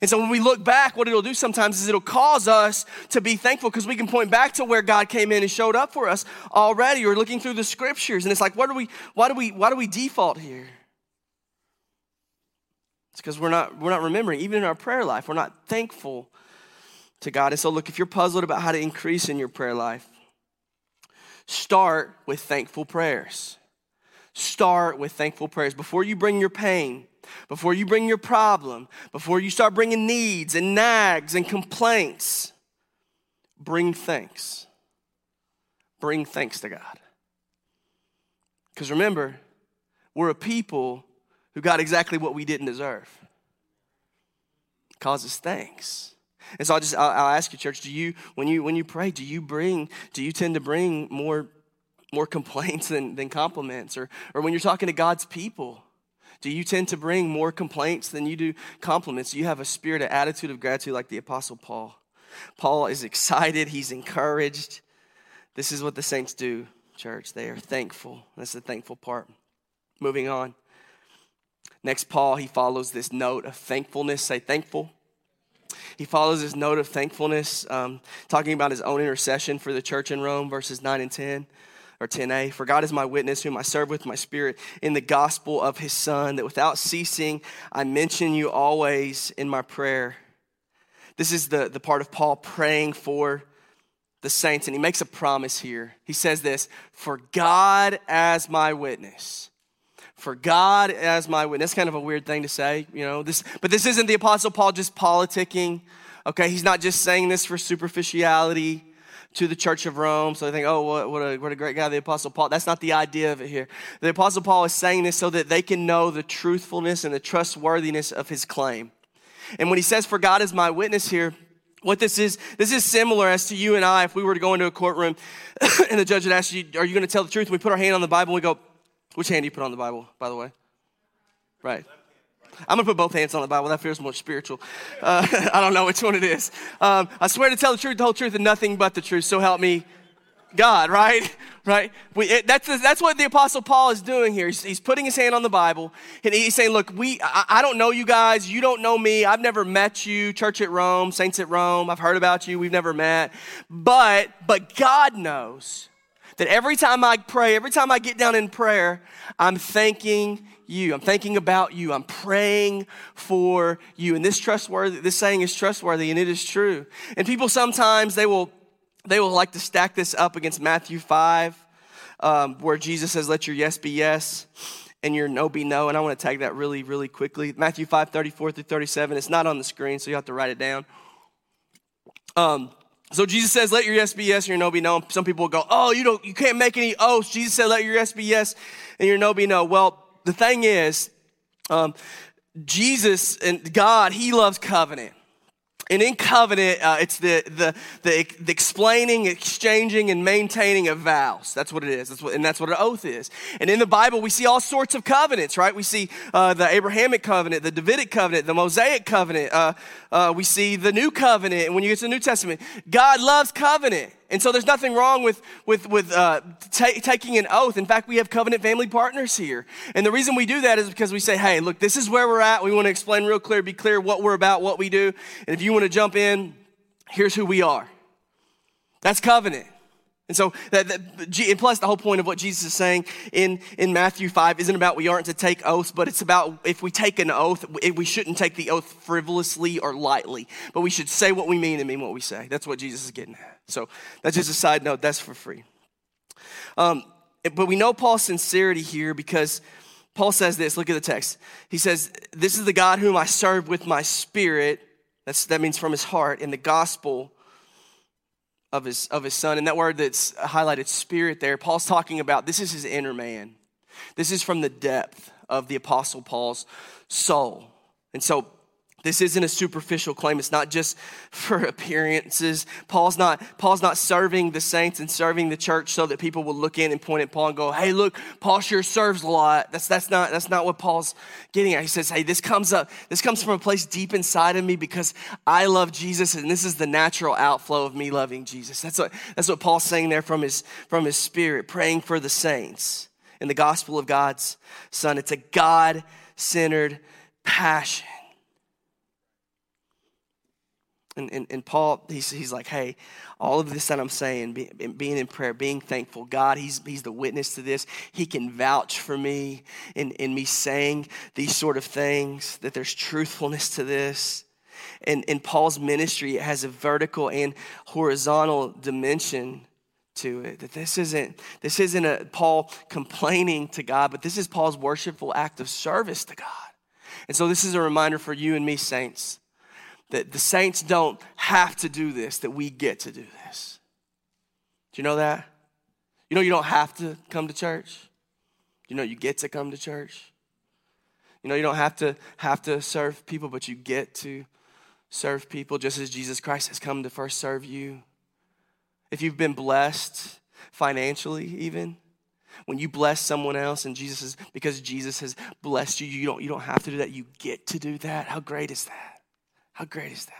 And so when we look back, what it'll do sometimes is it'll cause us to be thankful because we can point back to where God came in and showed up for us already, or looking through the scriptures. And it's like, what do we, why do we, why do we default here? It's because we're not, we're not remembering, even in our prayer life, we're not thankful to God. And so, look, if you're puzzled about how to increase in your prayer life, start with thankful prayers. Start with thankful prayers. Before you bring your pain, before you bring your problem, before you start bringing needs and nags and complaints, bring thanks. Bring thanks to God. Because remember, we're a people who got exactly what we didn't deserve. Causes thanks. And so I'll just I'll, I'll ask you, church, do you when you when you pray, do you bring do you tend to bring more more complaints than, than compliments? Or or when you're talking to God's people, do you tend to bring more complaints than you do compliments? Do you have a spirit, an attitude of gratitude like the Apostle Paul? Paul is excited, he's encouraged. This is what the saints do, church. They are thankful. That's the thankful part. Moving on. Next, Paul, he follows this note of thankfulness. Say thankful. He follows his note of thankfulness, um, talking about his own intercession for the church in Rome, verses 9 and 10 or 10a. For God is my witness, whom I serve with my spirit in the gospel of his Son, that without ceasing I mention you always in my prayer. This is the, the part of Paul praying for the saints, and he makes a promise here. He says this For God as my witness for God as my witness. Kind of a weird thing to say, you know. This, but this isn't the Apostle Paul just politicking. Okay, he's not just saying this for superficiality to the church of Rome. So they think, oh, what, what, a, what a great guy, the Apostle Paul. That's not the idea of it here. The Apostle Paul is saying this so that they can know the truthfulness and the trustworthiness of his claim. And when he says, for God is my witness here, what this is, this is similar as to you and I, if we were to go into a courtroom (coughs) and the judge would ask you, Are you going to tell the truth? And we put our hand on the Bible and we go, which hand do you put on the Bible, by the way? Right. I'm gonna put both hands on the Bible. That feels more spiritual. Uh, (laughs) I don't know which one it is. Um, I swear to tell the truth, the whole truth, and nothing but the truth. So help me, God. Right? (laughs) Right? We, it, that's that's what the Apostle Paul is doing here. He's, he's, putting his hand on the Bible, and he's saying, "Look, we. I, I don't know you guys. You don't know me. I've never met you. Church at Rome, saints at Rome. I've heard about you. We've never met, but but God knows." That every time I pray, every time I get down in prayer, I'm thanking you. I'm thinking about you. I'm praying for you. And this trustworthy, this saying is trustworthy and it is true. And people sometimes they will they will like to stack this up against Matthew 5, um, where Jesus says, Let your yes be yes and your no be no. And I want to tag that really, really quickly. Matthew 5, 34 through 37. It's not on the screen, so you have to write it down. Um, so Jesus says, let your yes be yes and your no be no. Some people go, oh, you don't, you can't make any oaths. Jesus said, let your yes be yes and your no be no. Well, the thing is, um, Jesus and God, He loves covenant. And in covenant, uh, it's the, the, the, the, explaining, exchanging, and maintaining of vows. That's what it is. That's what, and that's what an oath is. And in the Bible, we see all sorts of covenants, right? We see uh, the Abrahamic covenant, the Davidic covenant, the Mosaic covenant. Uh, uh we see the New covenant. And when you get to the New Testament, God loves covenant. And so there's nothing wrong with, with, with uh, t- taking an oath. In fact, we have covenant family partners here. And the reason we do that is because we say, hey, look, this is where we're at. We want to explain real clear, be clear what we're about, what we do. And if you want to jump in, here's who we are. That's covenant. And so, that, that, and plus, the whole point of what Jesus is saying in, in Matthew 5 isn't about we aren't to take oaths, but it's about if we take an oath, we shouldn't take the oath frivolously or lightly, but we should say what we mean and mean what we say. That's what Jesus is getting at. So, that's just a side note, that's for free. Um, but we know Paul's sincerity here because Paul says this look at the text. He says, This is the God whom I serve with my spirit. That's, that means from his heart in the gospel of his, of his son. And that word that's highlighted, spirit, there, Paul's talking about this is his inner man. This is from the depth of the Apostle Paul's soul. And so this isn't a superficial claim. It's not just for appearances. Paul's not, Paul's not serving the saints and serving the church so that people will look in and point at Paul and go, hey, look, Paul sure serves a lot. That's, that's, not, that's not what Paul's getting at. He says, hey, this comes up, this comes from a place deep inside of me because I love Jesus and this is the natural outflow of me loving Jesus. That's what, that's what Paul's saying there from his, from his spirit, praying for the saints in the gospel of God's son. It's a God centered passion. And, and, and Paul, he's, he's like, hey, all of this that I'm saying, be, being in prayer, being thankful, God, he's, he's the witness to this. He can vouch for me in, in me saying these sort of things, that there's truthfulness to this. And in Paul's ministry, it has a vertical and horizontal dimension to it. That this isn't, this isn't a Paul complaining to God, but this is Paul's worshipful act of service to God. And so this is a reminder for you and me, saints that the saints don't have to do this, that we get to do this. Do you know that? You know you don't have to come to church. You know you get to come to church. You know you don't have to have to serve people, but you get to serve people just as Jesus Christ has come to first serve you. If you've been blessed financially even, when you bless someone else and Jesus is because Jesus has blessed you, you don't you don't have to do that. You get to do that. How great is that? How great is that?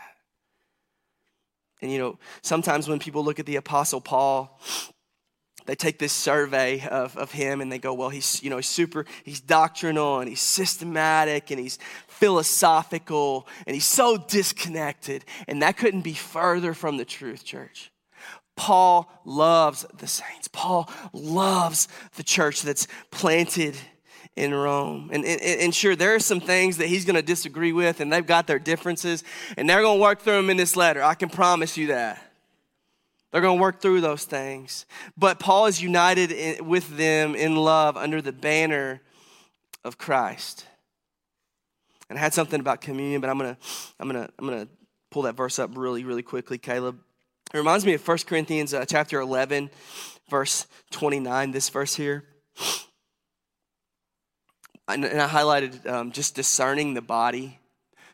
And you know, sometimes when people look at the Apostle Paul, they take this survey of, of him and they go, well, he's, you know, he's super, he's doctrinal and he's systematic and he's philosophical and he's so disconnected. And that couldn't be further from the truth, church. Paul loves the saints. Paul loves the church that's planted in Rome. And, and, and, sure, there are some things that he's going to disagree with, and they've got their differences, and they're going to work through them in this letter. I can promise you that. They're going to work through those things. But Paul is united in, with them in love under the banner of Christ. And I had something about communion, but I'm going to I'm going to I'm going to pull that verse up really really quickly, Caleb. It reminds me of 1 Corinthians uh, chapter 11 verse 29, this verse here and, I highlighted um, just discerning the body.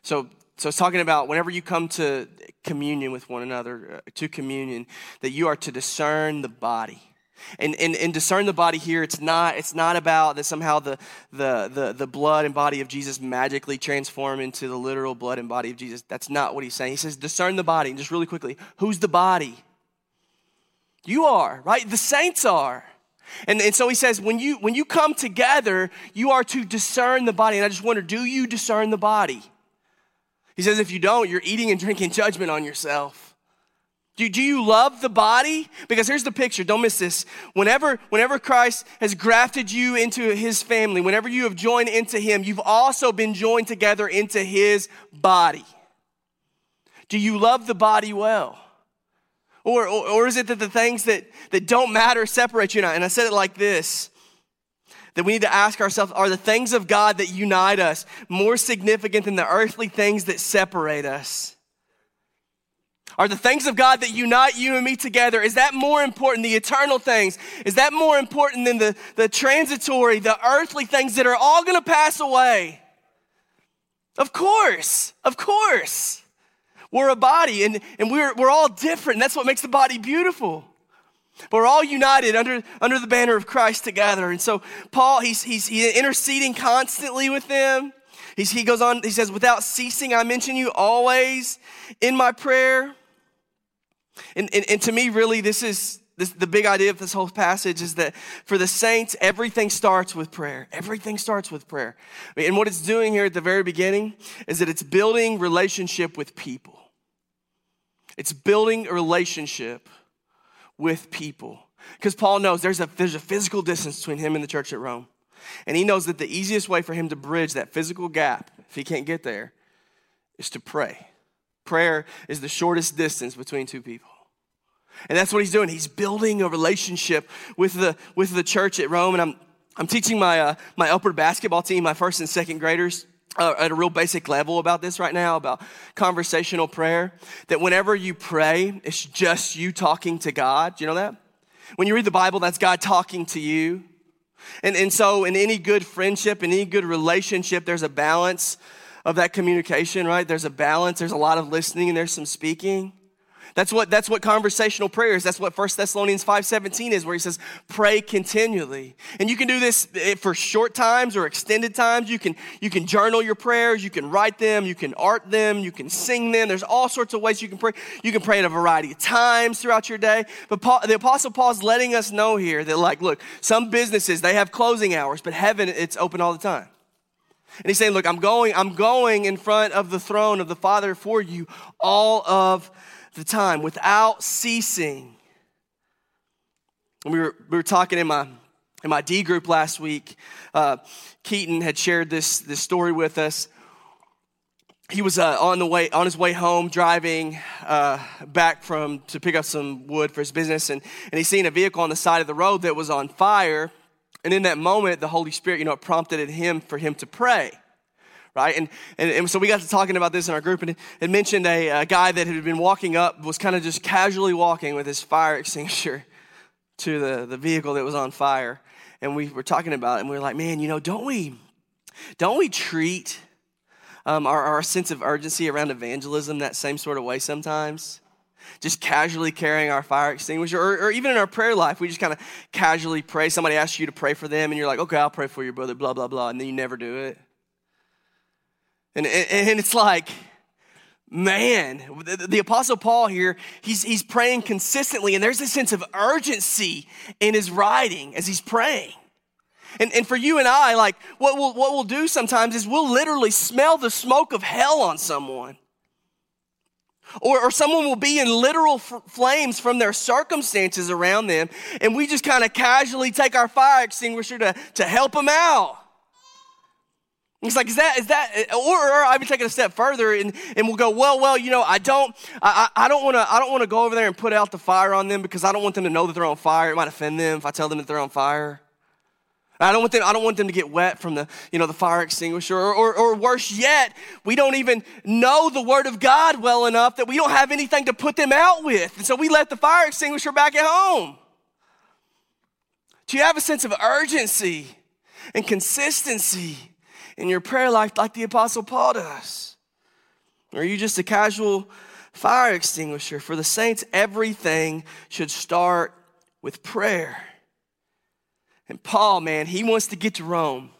So, so it's talking about whenever you come to communion with one another, uh, to communion, that you are to discern the body. And, and, and discern the body here, it's not, it's not about that somehow the, the, the, the blood and body of Jesus magically transform into the literal blood and body of Jesus. That's not what he's saying. He says, discern the body. And just really quickly, who's the body? You are, right? The saints are. And, and so he says, when you, when you come together, you are to discern the body. And I just wonder, do you discern the body? He says, if you don't, you're eating and drinking judgment on yourself. Do, do you love the body? Because here's the picture, don't miss this. Whenever, whenever Christ has grafted you into his family, whenever you have joined into him, you've also been joined together into his body. Do you love the body well? Or, or, or, is it that the things that, that don't matter separate you? And I And I said it like this that we need to ask ourselves are the things of God that unite us more significant than the earthly things that separate us? Are the things of God that unite you and me together, is that more important, the eternal things? Is that more important than the, the transitory, the earthly things that are all gonna pass away? Of course, of course. We're a body and, and we're, we're all different. And that's what makes the body beautiful. But we're all united under, under the banner of Christ together. And so Paul, he's, he's, he's interceding constantly with them. He's, he goes on, he says, without ceasing, I mention you always in my prayer. And, and, and to me, really, this is this, the big idea of this whole passage is that for the saints, everything starts with prayer. Everything starts with prayer. And what it's doing here at the very beginning is that it's building relationship with people. It's building a relationship with people. Because Paul knows there's a, there's a physical distance between him and the church at Rome. And he knows that the easiest way for him to bridge that physical gap, if he can't get there, is to pray. Prayer is the shortest distance between two people. And that's what he's doing. He's building a relationship with the, with the church at Rome. And I'm, I'm teaching my, uh, my Upward basketball team, my first and second graders, uh, at a real basic level about this right now, about conversational prayer. That whenever you pray, it's just you talking to God. Do you know that? When you read the Bible, that's God talking to you. And, and so, in any good friendship, in any good relationship, there's a balance of that communication, right? There's a balance, there's a lot of listening, and there's some speaking. That's what, that's what conversational prayer is. That's what 1 Thessalonians 5.17 is, where he says, pray continually. And you can do this eh, for short times or extended times. You can, you can journal your prayers, you can write them, you can art them, you can sing them. There's all sorts of ways you can pray. You can pray at a variety of times throughout your day. But Paul, the Apostle Paul's letting us know here that, like, look, some businesses, they have closing hours, but heaven, it's open all the time. And he's saying, look, I'm going, I'm going in front of the throne of the Father for you all of the time without ceasing. we were, we were talking in my, in my D group last week. Uh, Keaton had shared this, this story with us. He was uh, on the way on his way home, driving uh, back from to pick up some wood for his business, and, and he seen a vehicle on the side of the road that was on fire. And in that moment, the Holy Spirit, you know, prompted him for him to pray right? And, and, and, so we got to talking about this in our group, and it mentioned a, a guy that had been walking up, was kind of just casually walking with his fire (laughs) extinguisher to the, the vehicle that was on fire. And we were talking about it, and we were like, man, you know, don't we, don't we treat um, our, our sense of urgency around evangelism that same sort of way sometimes? just casually carrying our fire extinguisher, or, or, even in our prayer life, we just kind of casually pray. Somebody asks you to pray for them, and you're like, okay, I'll pray for your brother, blah, blah, blah, and then you never do it. And, and, it's like, man, the, the, Apostle Paul here, he's, he's praying consistently, and there's a sense of urgency in his writing as he's praying. And, and for you and I, like, what we'll, what we'll do sometimes is we'll literally smell the smoke of hell on someone. Or, or someone will be in literal f- flames from their circumstances around them, and we just kind of casually take our fire extinguisher to, to help them out. He's like, is that, is that, or, or I would take it a step further and, and we'll go, well, well, you know, I don't, I, I don't want to, I don't want to go over there and put out the fire on them because I don't want them to know that they're on fire. It might offend them if I tell them that they're on fire. I don't want them, I don't want them to get wet from the, you know, the fire extinguisher. Or, or, or worse yet, we don't even know the word of God well enough that we don't have anything to put them out with. And so we left the fire extinguisher back at home. Do you have a sense of urgency and consistency? In your prayer life like the Apostle Paul does? Or are you just a casual fire extinguisher? For the saints, everything should start with prayer. And Paul, man, he wants to get to Rome.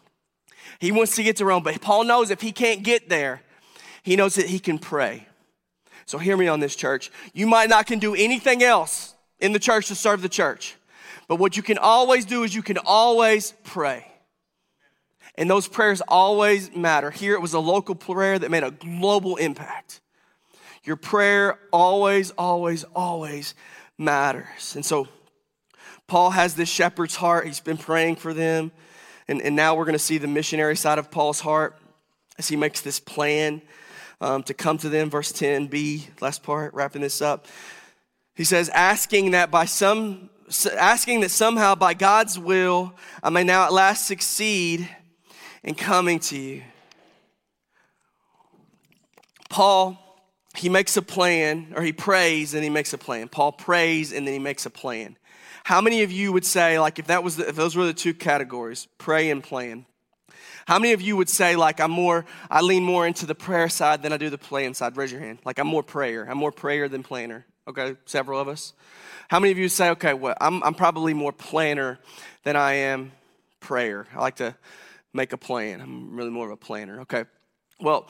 He wants to get to Rome, but Paul knows if he can't get there, he knows that he can pray. So hear me on this, church. You might not can do anything else in the church to serve the church, but what you can always do is you can always pray. And those prayers always matter. Here it was a local prayer that made a global impact. Your prayer always, always, always matters. And so Paul has this shepherd's heart. He's been praying for them. And, and now we're going to see the missionary side of Paul's heart as he makes this plan um, to come to them. Verse 10b, last part, wrapping this up. He says, asking that by some, asking that somehow by God's will I may now at last succeed in coming to you. Paul he makes a plan, or he prays and he makes a plan. Paul prays and then he makes a plan. How many of you would say, like, if that was, the, if those were the two categories, pray and plan? How many of you would say, like, I'm more, I lean more into the prayer side than I do the plan side? Raise your hand. Like, I'm more prayer. I'm more prayer than planner. Okay, several of us. How many of you say, okay, well, I'm, I'm probably more planner than I am prayer? I like to make a plan. I'm really more of a planner. Okay. Well,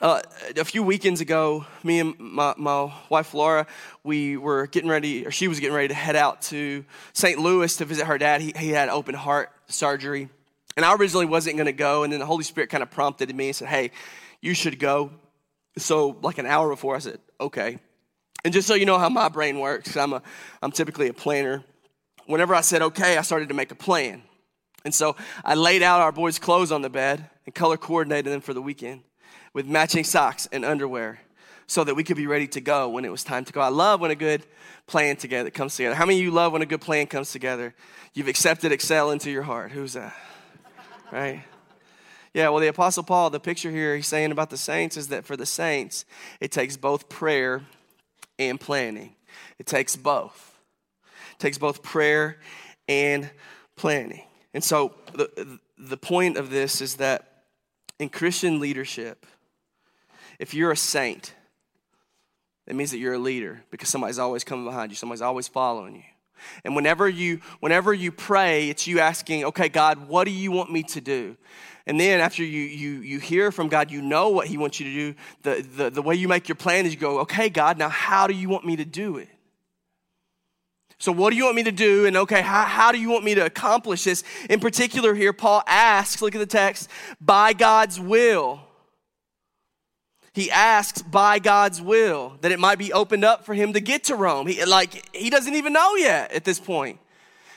uh, a few weekends ago, me and my, my, wife Laura, we were getting ready, or she was getting ready to head out to St. Louis to visit her dad. He, he had open heart surgery. And I originally wasn't going to go. And then the Holy Spirit kind of prompted me and said, hey, you should go. So, like an hour before, I said, okay. And just so you know how my brain works, I'm, a, I'm typically a planner. Whenever I said okay, I started to make a plan. And so I laid out our boys' clothes on the bed and color coordinated them for the weekend with matching socks and underwear so that we could be ready to go when it was time to go. I love when a good plan together comes together. How many of you love when a good plan comes together? You've accepted Excel into your heart. Who's that? (laughs) Right? Yeah, well, the Apostle Paul, the picture here he's saying about the saints is that for the saints, it takes both prayer and planning. It takes both. It takes both prayer and planning. And so the, the point of this is that in Christian leadership, if you're a saint, it means that you're a leader because somebody's always coming behind you, somebody's always following you. And whenever you whenever you pray, it's you asking, "Okay, God, what do you want me to do?" And then after you you you hear from God, you know what He wants you to do. The, the, the way you make your plan is you go, "Okay, God, now how do you want me to do it?" So, what do you want me to do? And okay, how, how do you want me to accomplish this? In particular, here, Paul asks, look at the text, by God's will. He asks by God's will that it might be opened up for him to get to Rome. He, like, he doesn't even know yet at this point.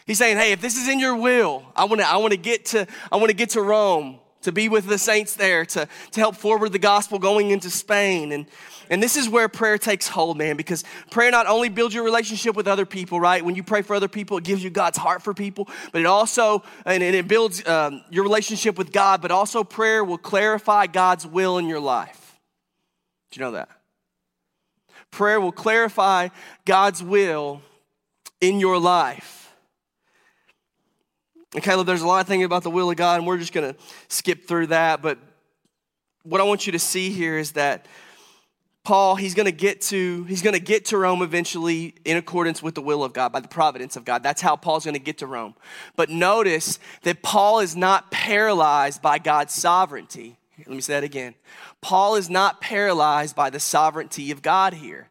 He's saying, hey, if this is in your will, I want to I wanna get to I want to get to Rome to be with the saints there, to, to help forward the gospel going into Spain. And, and this is where prayer takes hold, man, because prayer not only builds your relationship with other people, right? When you pray for other people, it gives you God's heart for people, but it also, and it builds um, your relationship with God, but also prayer will clarify God's will in your life. Do you know that? Prayer will clarify God's will in your life. And Caleb, there's a lot of things about the will of God, and we're just going to skip through that. But what I want you to see here is that Paul, he's going to get to he's going to get to Rome eventually in accordance with the will of God, by the providence of God. That's how Paul's going to get to Rome. But notice that Paul is not paralyzed by God's sovereignty. Let me say that again. Paul is not paralyzed by the sovereignty of God here.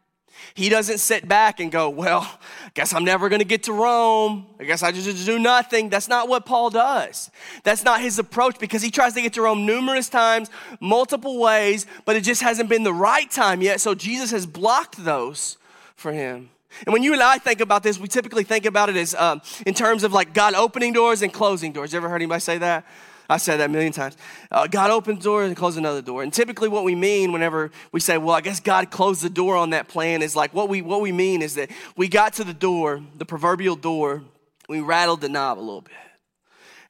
He doesn't sit back and go, Well, I guess I'm never going to get to Rome. I guess I just do nothing. That's not what Paul does. That's not his approach because he tries to get to Rome numerous times, multiple ways, but it just hasn't been the right time yet. So Jesus has blocked those for him. And when you and I think about this, we typically think about it as um, in terms of like God opening doors and closing doors. You ever heard anybody say that? I said that a million times. Uh, God opens doors and closes another door. And typically, what we mean whenever we say, "Well, I guess God closed the door on that plan," is like what we what we mean is that we got to the door, the proverbial door, we rattled the knob a little bit,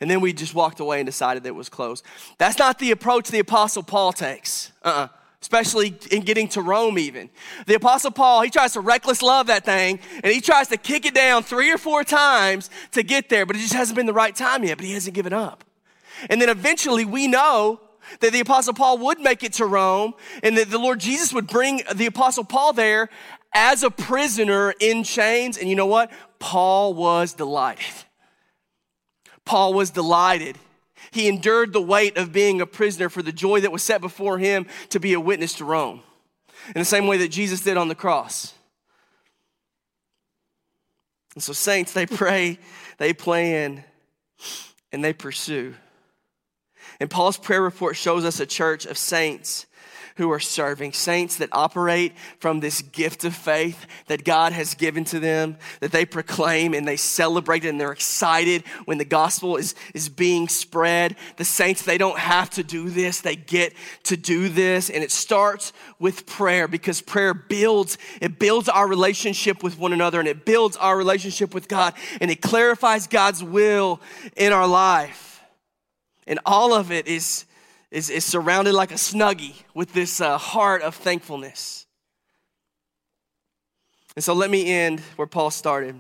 and then we just walked away and decided that it was closed. That's not the approach the Apostle Paul takes. Uh-uh especially in getting to Rome, even. The Apostle Paul, he tries to reckless love that thing and he tries to kick it down three or four times to get there, but it just hasn't been the right time yet, but he hasn't given up. And then eventually we know that the Apostle Paul would make it to Rome and that the Lord Jesus would bring the Apostle Paul there as a prisoner in chains. And you know what? Paul was delighted. Paul was delighted. He endured the weight of being a prisoner for the joy that was set before him to be a witness to Rome, in the same way that Jesus did on the cross. And so, saints, they pray, they plan, and they pursue. And Paul's prayer report shows us a church of saints who are serving, saints that operate from this gift of faith that God has given to them, that they proclaim and they celebrate and they're excited when the gospel is, is being spread. The saints, they don't have to do this, they get to do this. And it starts with prayer because prayer builds, it builds our relationship with one another and it builds our relationship with God and it clarifies God's will in our life. And all of it is is, is surrounded like a snuggie with this uh, heart of thankfulness. And so let me end where Paul started.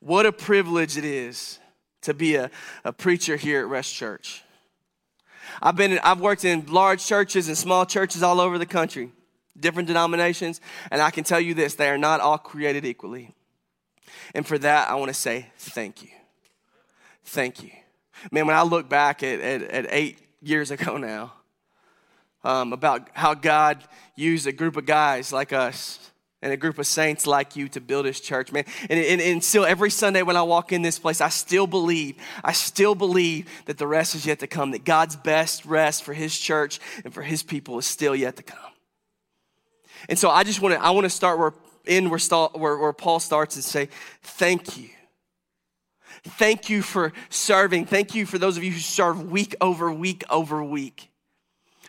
What a privilege it is to be a, a preacher here at Rest Church. I've been I've worked in large churches and small churches all over the country, different denominations, and I can tell you this, they are not all created equally. And for that, I want to say thank you. Thank you. Man, when I look back at, at, at eight years ago (laughs) now, um, about how God used a group of guys like us and a group of saints like you to build his church, man. And, and, and, still, every Sunday when I walk in this place, I still believe, I still believe that the rest is yet to come, that God's best rest for his church and for his people is still yet to come. And so I just want to, I want to start where, in where, where, where Paul starts and say, thank you Thank you for serving. Thank you for those of you who serve week over week over week,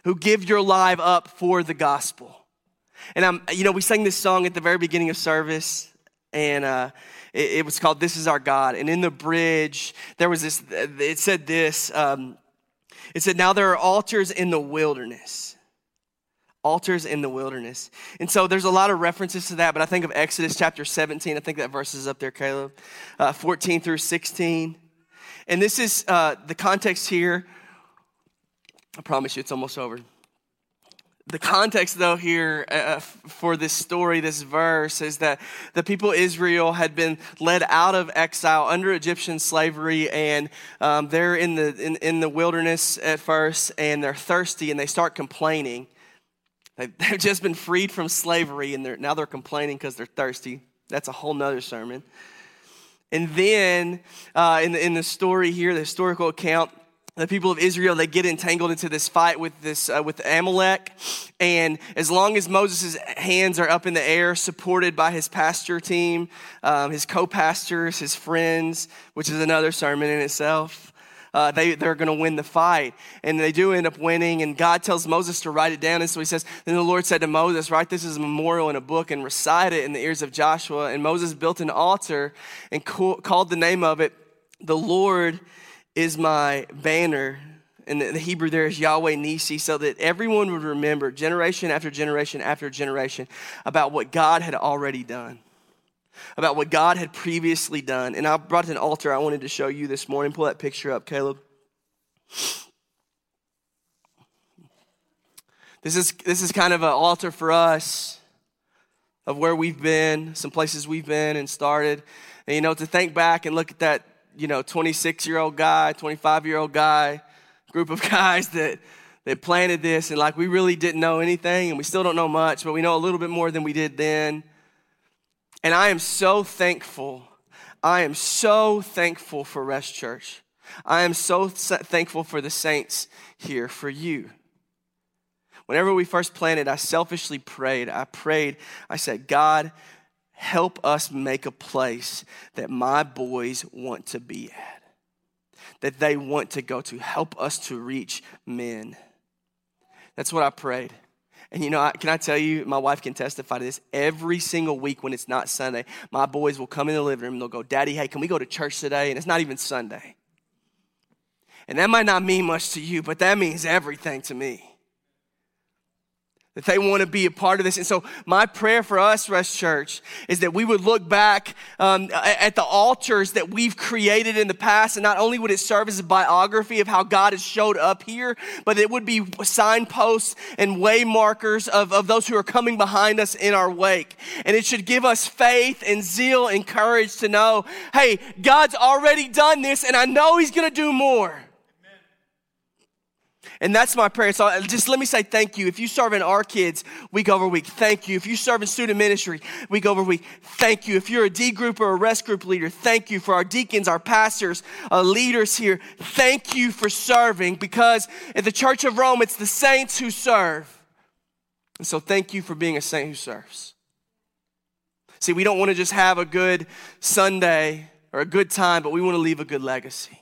who give your life up for the gospel. And I'm, you know, we sang this song at the very beginning of service, and uh, it, it, was called "This Is Our God." And in the bridge, there was this. It said this. Um, it said, "Now there are altars in the wilderness." Altars in the wilderness. And so there's a lot of references to that, but I think of Exodus chapter 17. I think that verse is up there, Caleb. Uh, 14 through 16. And this is uh, the context here. I promise you it's almost over. The context, though, here uh, uh for this story, this verse, is that the people Israel had been led out of exile under Egyptian slavery, and um, they're in the in, in the wilderness at first, and they're thirsty, and they start complaining. (laughs) They've just been freed from slavery and they're, now they're complaining because they're thirsty. That's a whole nother sermon. And then uh, in, the, in the story here, the historical account, the people of Israel they get entangled into this fight with this uh, with Amalek, and as long as Moses' hands are up in the air, supported by his pastor team, um, his co-pastors, his friends, which is another sermon in itself, uh, they, they're going to win the fight. And they do end up winning. And God tells Moses to write it down. And so he says, Then the Lord said to Moses, Write this as a memorial in a book and recite it in the ears of Joshua. And Moses built an altar and co- called the name of it, The Lord is my banner. And the Hebrew there is Yahweh Nisi, so that everyone would remember generation after generation after generation about what God had already done about what God had previously done. And I brought an altar I wanted to show you this morning. Pull that picture up, Caleb. This is, this is kind of an altar for us of where we've been, some places we've been and started. And, you know, to think back and look at that, you know, 26 year old guy, 25 year old guy, group of (laughs) guys that, that planted this. And like we really didn't know anything and we still don't know much, but we know a little bit more than we did then. And I am so thankful. I am so thankful for Rest Church. I am so thankful for the saints here, for you. Whenever we first planted, I selfishly prayed. I prayed, I said, God, help us make a place that my boys want to be at, that they want to go to. Help us to reach men. That's what I prayed. And you know, can I tell you, my wife can testify to this. Every single week when it's not Sunday, my boys will come in the living room and they'll go, Daddy, hey, can we go to church today? And it's not even Sunday. And that might not mean much to you, but that means everything to me. That they want to be a part of this. And so, my prayer for us, Rest Church, is that we would look back um, at the altars that we've created in the past, and not only would it serve as a biography of how God has showed up here, but it would be signposts and way markers of, of those who are coming behind us in our wake. And it should give us faith and zeal and courage to know hey, God's already done this, and I know He's going to do more. And that's my prayer. So just let me say thank you. If you serve in our kids week over week, thank you. If you serve in student ministry week over week, thank you. If you're a D group or a rest group leader, thank you. For our deacons, our pastors, uh, leaders here, thank you for serving because at the Church of Rome, it's the saints who serve. And so thank you for being a saint who serves. See, we don't want to just have a good Sunday or a good time, but we want to leave a good legacy.